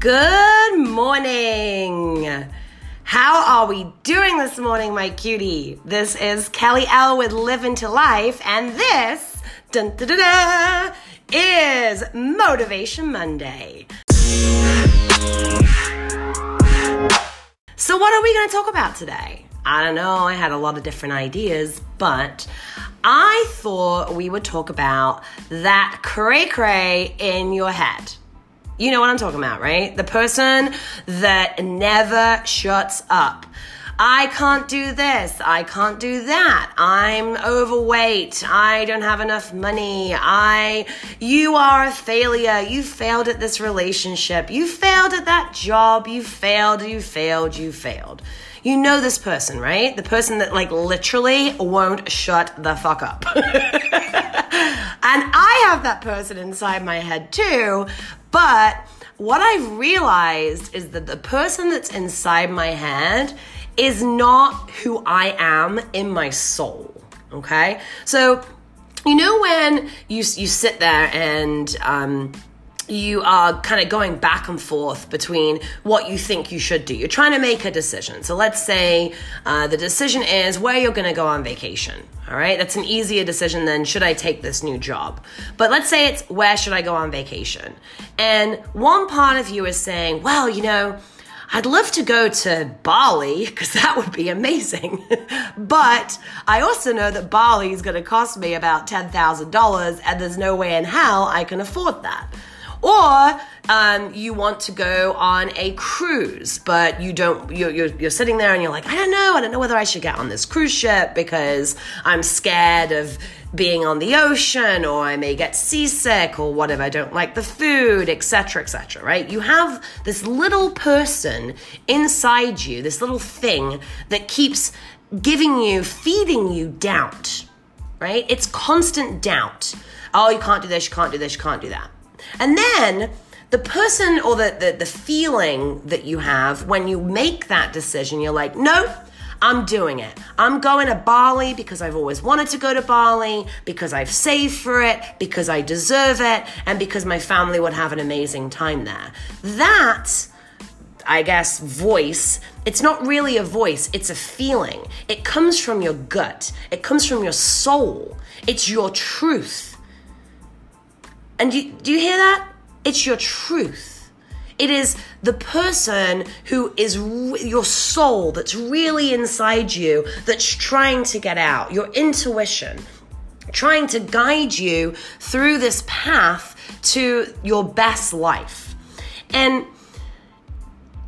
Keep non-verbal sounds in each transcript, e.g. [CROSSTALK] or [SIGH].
Good morning. How are we doing this morning, my cutie? This is Kelly L with Live Into Life, and this dun, is Motivation Monday. So, what are we going to talk about today? I don't know, I had a lot of different ideas, but I thought we would talk about that cray cray in your head. You know what I'm talking about, right? The person that never shuts up. I can't do this. I can't do that. I'm overweight. I don't have enough money. I, you are a failure. You failed at this relationship. You failed at that job. You failed, you failed, you failed. You know this person, right? The person that like literally won't shut the fuck up. [LAUGHS] and I have that person inside my head too, but what I've realized is that the person that's inside my head is not who I am in my soul. Okay? So, you know, when you, you sit there and, um, you are kind of going back and forth between what you think you should do. You're trying to make a decision. So let's say uh, the decision is where you're going to go on vacation. All right, that's an easier decision than should I take this new job. But let's say it's where should I go on vacation? And one part of you is saying, well, you know, I'd love to go to Bali [LAUGHS] because that would be amazing. [LAUGHS] but I also know that Bali is going to cost me about $10,000 and there's no way in hell I can afford that. Or um, you want to go on a cruise, but you don't, you're, you're, you're sitting there and you're like, I don't know, I don't know whether I should get on this cruise ship because I'm scared of being on the ocean or I may get seasick or whatever. I don't like the food, etc., etc. right? You have this little person inside you, this little thing that keeps giving you, feeding you doubt, right? It's constant doubt. Oh, you can't do this, you can't do this, you can't do that. And then the person or the, the, the feeling that you have when you make that decision, you're like, no, I'm doing it. I'm going to Bali because I've always wanted to go to Bali, because I've saved for it, because I deserve it, and because my family would have an amazing time there. That, I guess, voice, it's not really a voice, it's a feeling. It comes from your gut, it comes from your soul, it's your truth. And you, do you hear that? It's your truth. It is the person who is re- your soul that's really inside you that's trying to get out, your intuition, trying to guide you through this path to your best life. And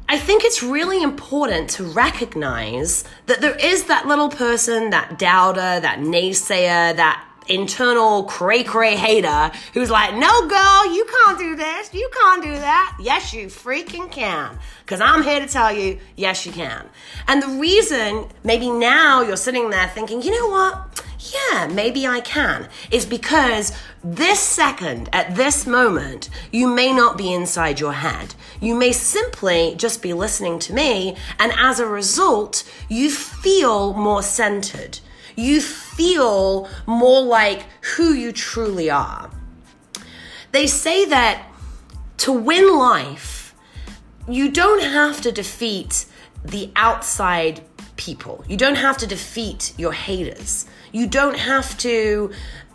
I think it's really important to recognize that there is that little person, that doubter, that naysayer, that internal cray cray hater who's like, no, girl, you can't do this. You can't do that. Yes, you freaking can. Because I'm here to tell you, yes, you can. And the reason maybe now you're sitting there thinking, you know what? Yeah, maybe I can, is because this second, at this moment, you may not be inside your head. You may simply just be listening to me, and as a result, you feel more centered you feel more like who you truly are. They say that to win life, you don't have to defeat the outside people. You don't have to defeat your haters. You don't have to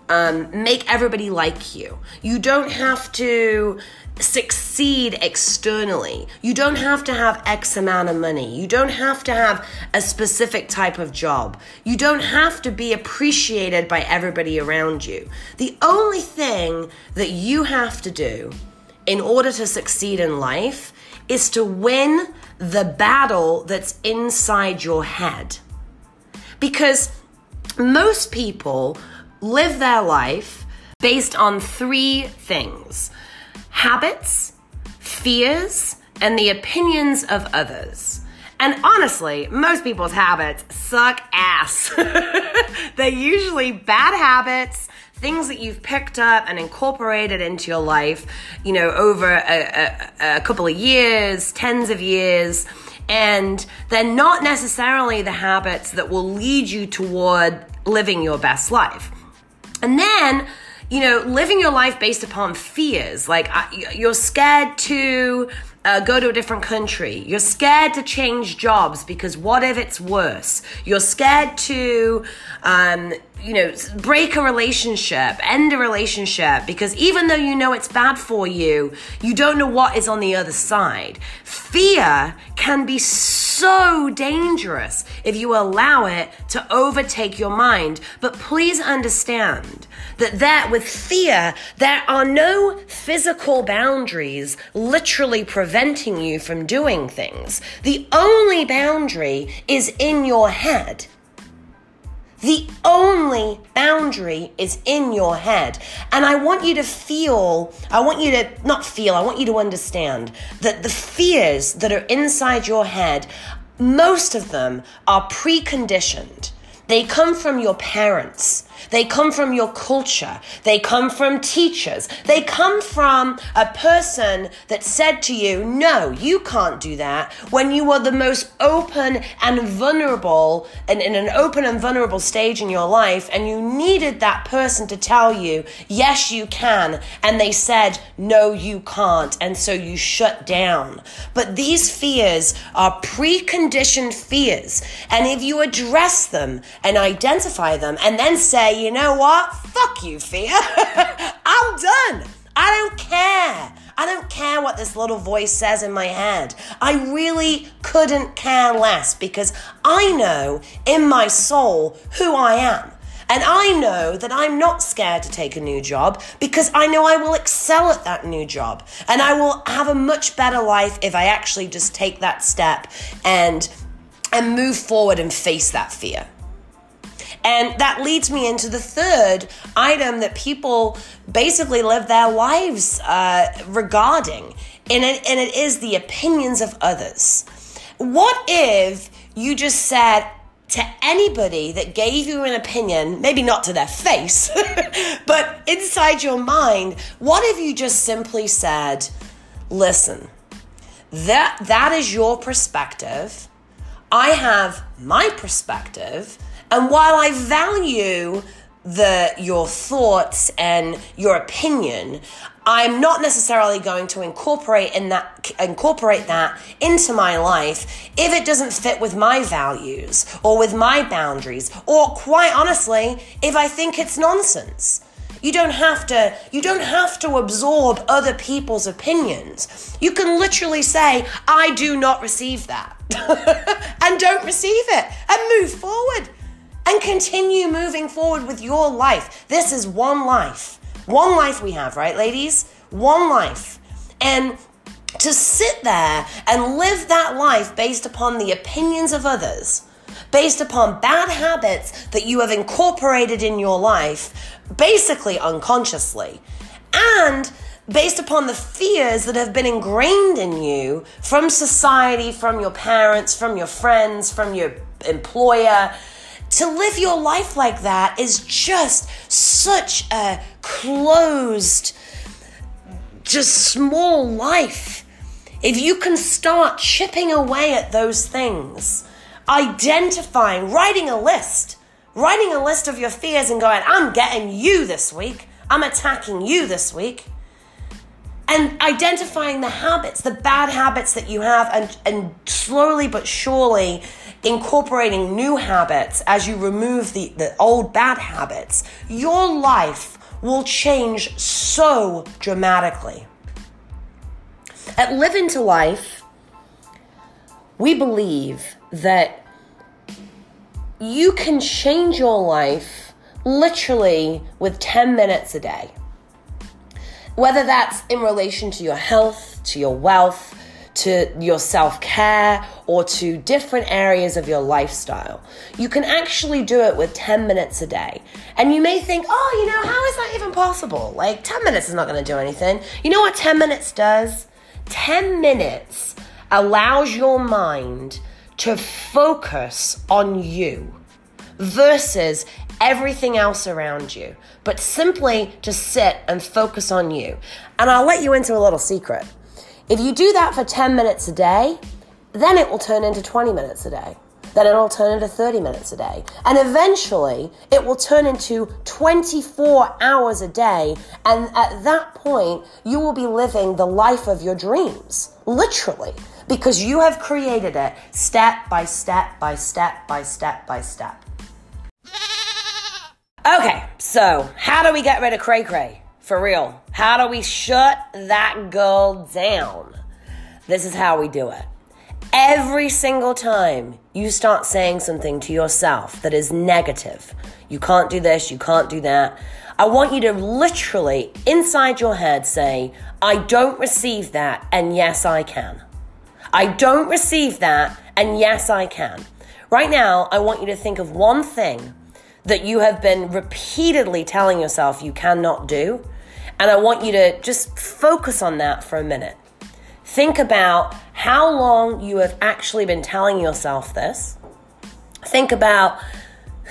um, make everybody like you. You don't have to succeed externally. You don't have to have X amount of money. You don't have to have a specific type of job. You don't have to be appreciated by everybody around you. The only thing that you have to do in order to succeed in life is to win the battle that's inside your head. Because most people live their life based on three things habits, fears, and the opinions of others. And honestly, most people's habits suck ass. [LAUGHS] They're usually bad habits, things that you've picked up and incorporated into your life, you know, over a, a, a couple of years, tens of years. And they're not necessarily the habits that will lead you toward living your best life. And then you know, living your life based upon fears. Like you're scared to uh, go to a different country. You're scared to change jobs because what if it's worse? You're scared to, um, you know, break a relationship, end a relationship, because even though you know it's bad for you, you don't know what is on the other side. Fear can be so dangerous if you allow it to overtake your mind. But please understand that that with fear, there are no physical boundaries literally preventing you from doing things. The only boundary is in your head. The only boundary is in your head. And I want you to feel, I want you to not feel, I want you to understand that the fears that are inside your head, most of them are preconditioned. They come from your parents. They come from your culture. They come from teachers. They come from a person that said to you, no, you can't do that when you were the most open and vulnerable and in an open and vulnerable stage in your life. And you needed that person to tell you, yes, you can. And they said, no, you can't. And so you shut down. But these fears are preconditioned fears. And if you address them and identify them and then say, you know what? Fuck you, fear. [LAUGHS] I'm done. I don't care. I don't care what this little voice says in my head. I really couldn't care less because I know in my soul who I am. And I know that I'm not scared to take a new job because I know I will excel at that new job. And I will have a much better life if I actually just take that step and and move forward and face that fear. And that leads me into the third item that people basically live their lives uh, regarding, and it, and it is the opinions of others. What if you just said, to anybody that gave you an opinion, maybe not to their face, [LAUGHS] but inside your mind, what if you just simply said, listen, that that is your perspective. I have my perspective. And while I value the your thoughts and your opinion, I'm not necessarily going to incorporate in that incorporate that into my life if it doesn't fit with my values or with my boundaries or quite honestly, if I think it's nonsense. You don't have to you don't have to absorb other people's opinions. You can literally say I do not receive that. [LAUGHS] and don't receive it and move forward and continue moving forward with your life. This is one life. One life we have, right, ladies? One life. And to sit there and live that life based upon the opinions of others, based upon bad habits that you have incorporated in your life, basically unconsciously, and based upon the fears that have been ingrained in you from society, from your parents, from your friends, from your employer, to live your life like that is just such a closed, just small life. If you can start chipping away at those things, identifying, writing a list, writing a list of your fears and going, I'm getting you this week, I'm attacking you this week and identifying the habits, the bad habits that you have, and, and slowly but surely incorporating new habits as you remove the, the old bad habits, your life will change so dramatically. At Live Into Life, we believe that you can change your life literally with 10 minutes a day. Whether that's in relation to your health, to your wealth, to your self care, or to different areas of your lifestyle. You can actually do it with 10 minutes a day. And you may think, oh, you know, how is that even possible? Like, 10 minutes is not going to do anything. You know what 10 minutes does? 10 minutes allows your mind to focus on you versus everything else around you, but simply to sit and focus on you. And I'll let you into a little secret. If you do that for 10 minutes a day, then it will turn into 20 minutes a day. Then it'll turn into 30 minutes a day. And eventually, it will turn into 24 hours a day. And at that point, you will be living the life of your dreams, literally, because you have created it step by step by step by step by step. Okay, so how do we get rid of cray cray? For real. How do we shut that girl down? This is how we do it. Every single time you start saying something to yourself that is negative, you can't do this, you can't do that, I want you to literally, inside your head, say, I don't receive that, and yes, I can. I don't receive that, and yes, I can. Right now, I want you to think of one thing that you have been repeatedly telling yourself you cannot do. And I want you to just focus on that for a minute. Think about how long you have actually been telling yourself this. Think about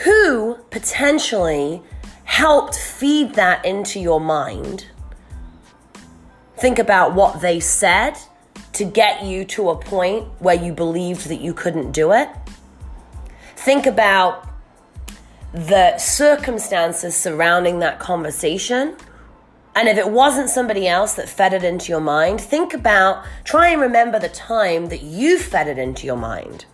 who potentially helped feed that into your mind. Think about what they said to get you to a point where you believed that you couldn't do it. Think about the circumstances surrounding that conversation. And if it wasn't somebody else that fed it into your mind, think about, try and remember the time that you fed it into your mind.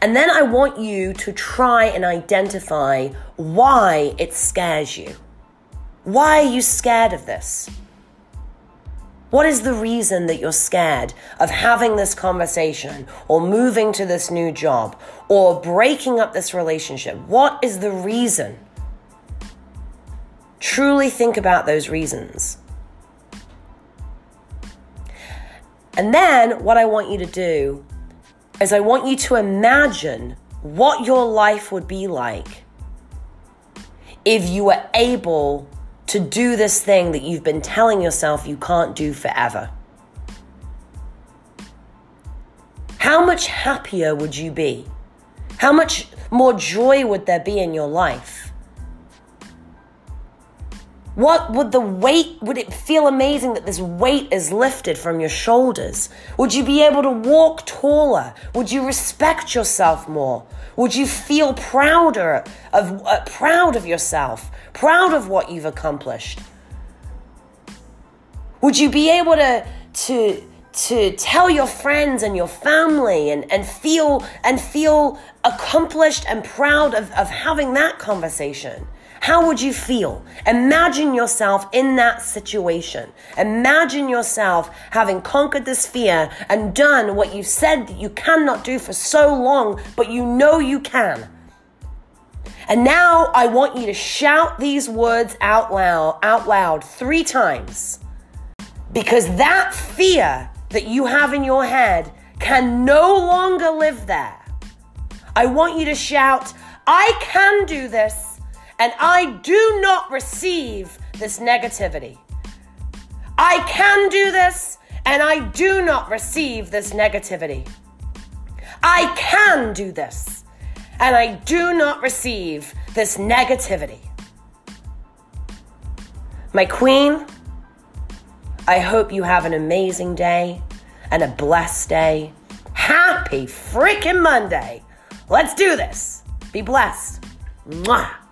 And then I want you to try and identify why it scares you. Why are you scared of this? What is the reason that you're scared of having this conversation or moving to this new job or breaking up this relationship? What is the reason? Truly think about those reasons. And then what I want you to do is I want you to imagine what your life would be like if you were able to do this thing that you've been telling yourself you can't do forever? How much happier would you be? How much more joy would there be in your life? What would the weight, would it feel amazing that this weight is lifted from your shoulders? Would you be able to walk taller? Would you respect yourself more? Would you feel prouder of, uh, proud of yourself? Proud of what you've accomplished? Would you be able to, to, to tell your friends and your family and, and feel and feel accomplished and proud of, of having that conversation? How would you feel? Imagine yourself in that situation. Imagine yourself having conquered this fear and done what you said that you cannot do for so long, but you know you can. And now I want you to shout these words out loud, out loud 3 times. Because that fear that you have in your head can no longer live there. I want you to shout, I can do this and I do not receive this negativity. I can do this, and I do not receive this negativity. I can do this, and I do not receive this negativity. My queen, I hope you have an amazing day and a blessed day. Happy freaking Monday. Let's do this. Be blessed. Mwah.